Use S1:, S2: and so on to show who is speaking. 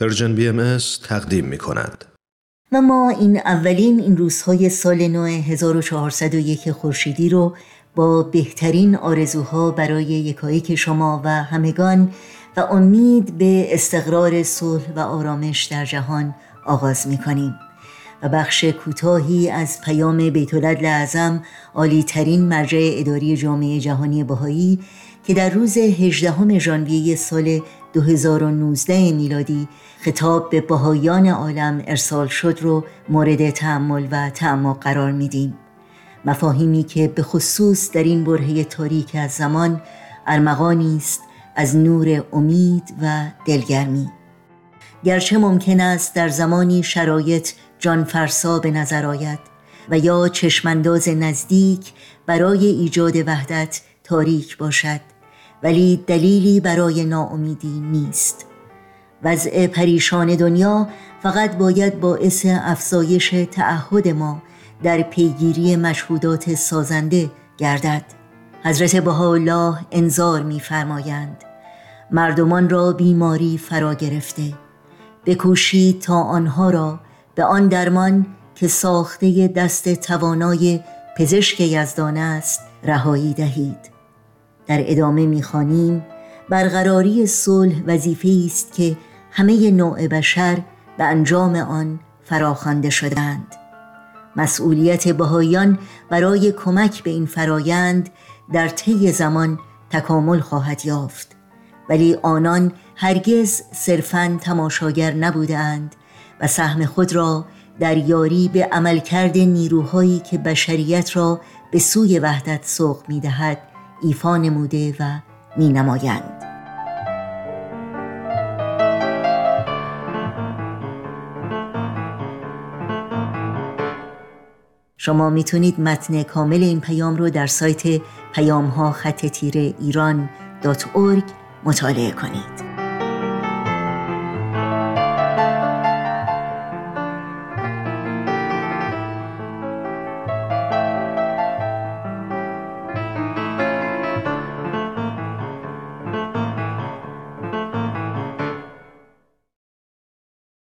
S1: Persian BM تقدیم می کند.
S2: و ما این اولین این روزهای سال نو 1401 خورشیدی رو با بهترین آرزوها برای یکایک شما و همگان و امید به استقرار صلح و آرامش در جهان آغاز می کنیم و بخش کوتاهی از پیام بیت اعظم عالی ترین مرجع اداری جامعه جهانی بهایی که در روز 18 ژانویه سال 2019 میلادی خطاب به بهایان عالم ارسال شد رو مورد تعمل و تعمق قرار میدیم. مفاهیمی که به خصوص در این برهه تاریک از زمان ارمغانی است از نور امید و دلگرمی. گرچه ممکن است در زمانی شرایط جان فرسا به نظر آید و یا چشمانداز نزدیک برای ایجاد وحدت تاریک باشد. ولی دلیلی برای ناامیدی نیست. وضع پریشان دنیا فقط باید باعث افزایش تعهد ما در پیگیری مشهودات سازنده گردد. حضرت بهاءالله انظار می‌فرمایند مردمان را بیماری فرا گرفته. بکوشید تا آنها را به آن درمان که ساخته دست توانای پزشک یزدان است رهایی دهید. در ادامه می‌خوانیم برقراری صلح وظیفه است که همه نوع بشر به انجام آن فراخوانده شدند مسئولیت بهایان برای کمک به این فرایند در طی زمان تکامل خواهد یافت. ولی آنان هرگز صرفا تماشاگر نبودند و سهم خود را در یاری به عملکرد نیروهایی که بشریت را به سوی وحدت سوق می‌دهد ایفا نموده و می نمایند. شما می‌تونید متن کامل این پیام رو در سایت پیام ها خط تیره ایران مطالعه کنید